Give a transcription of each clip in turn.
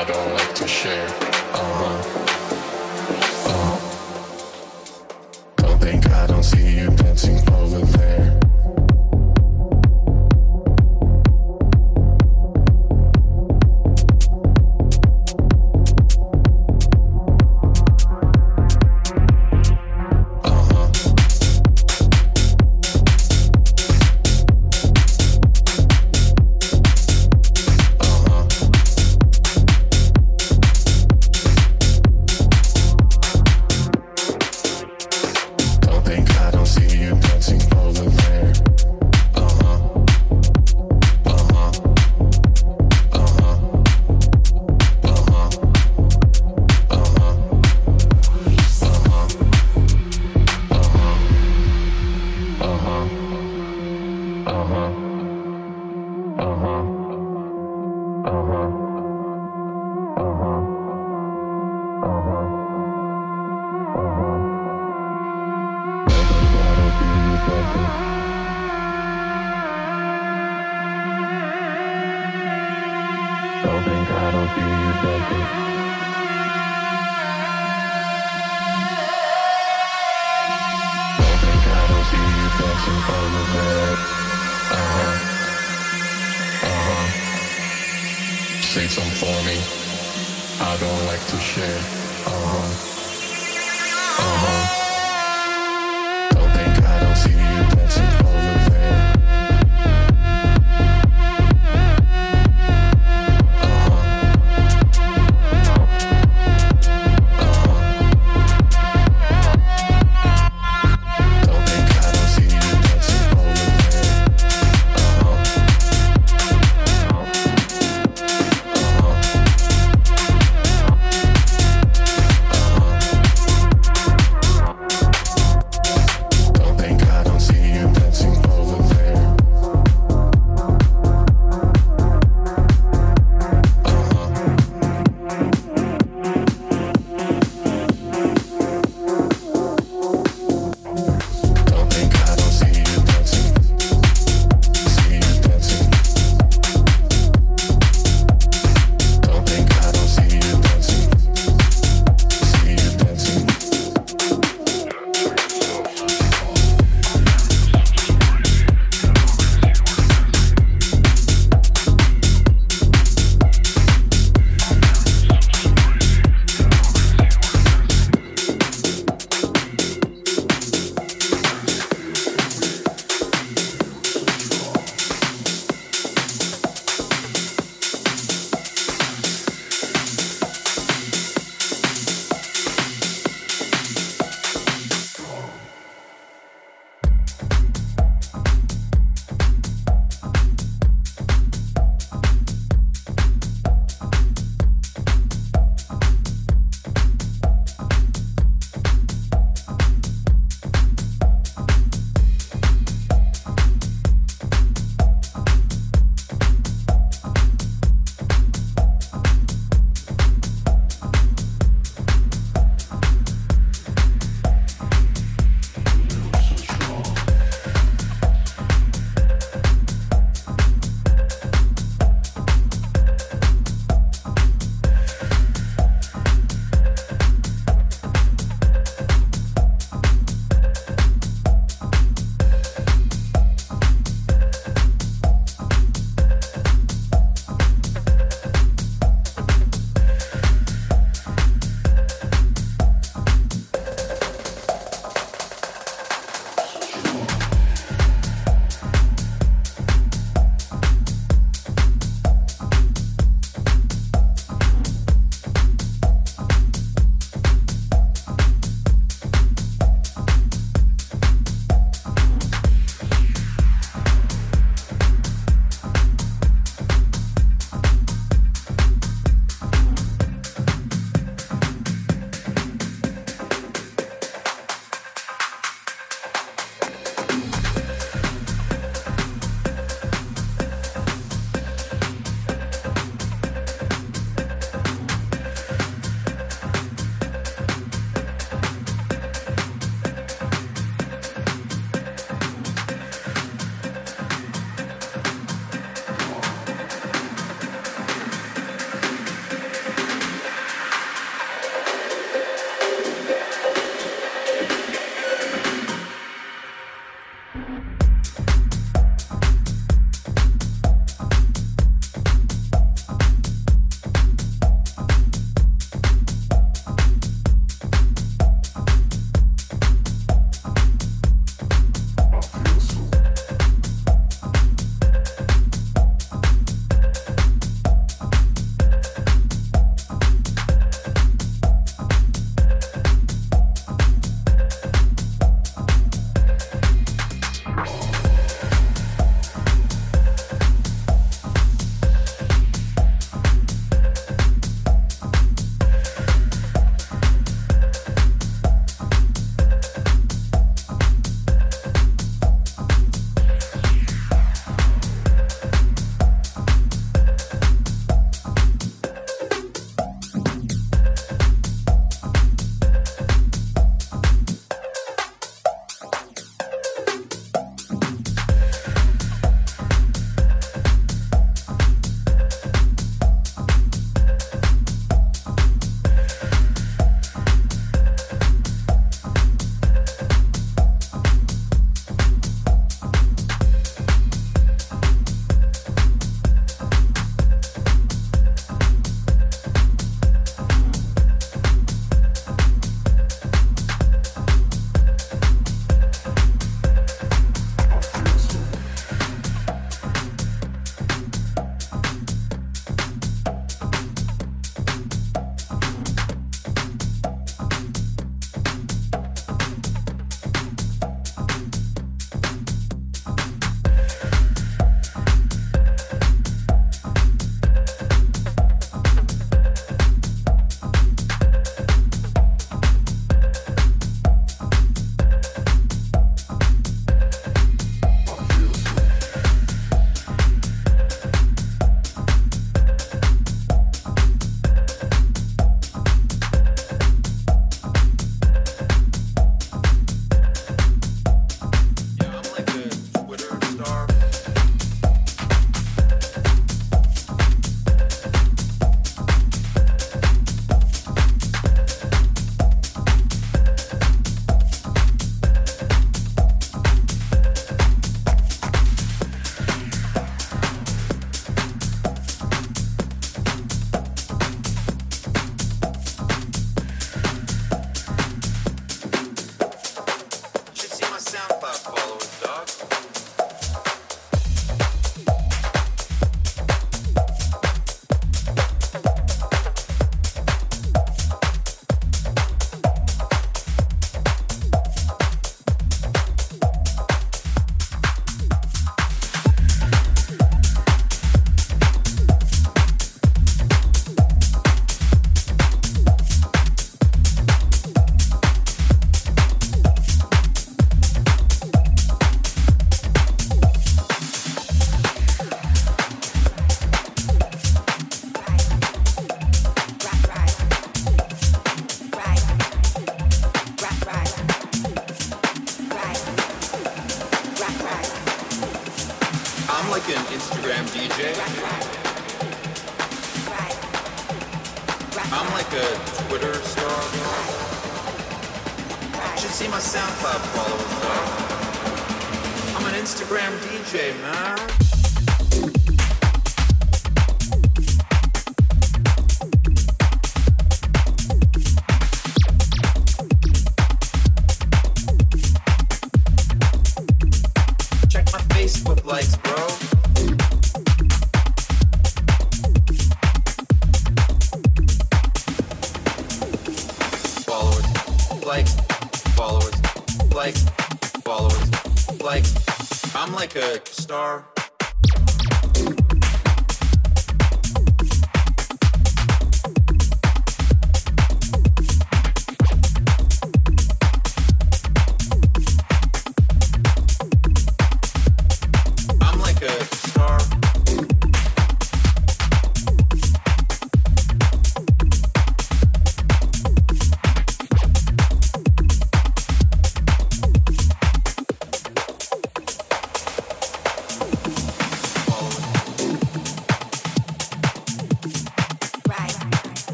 I don't like to share. Uh-huh. uh-huh. Uh. Don't think I don't see you dancing over there.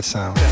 That sound.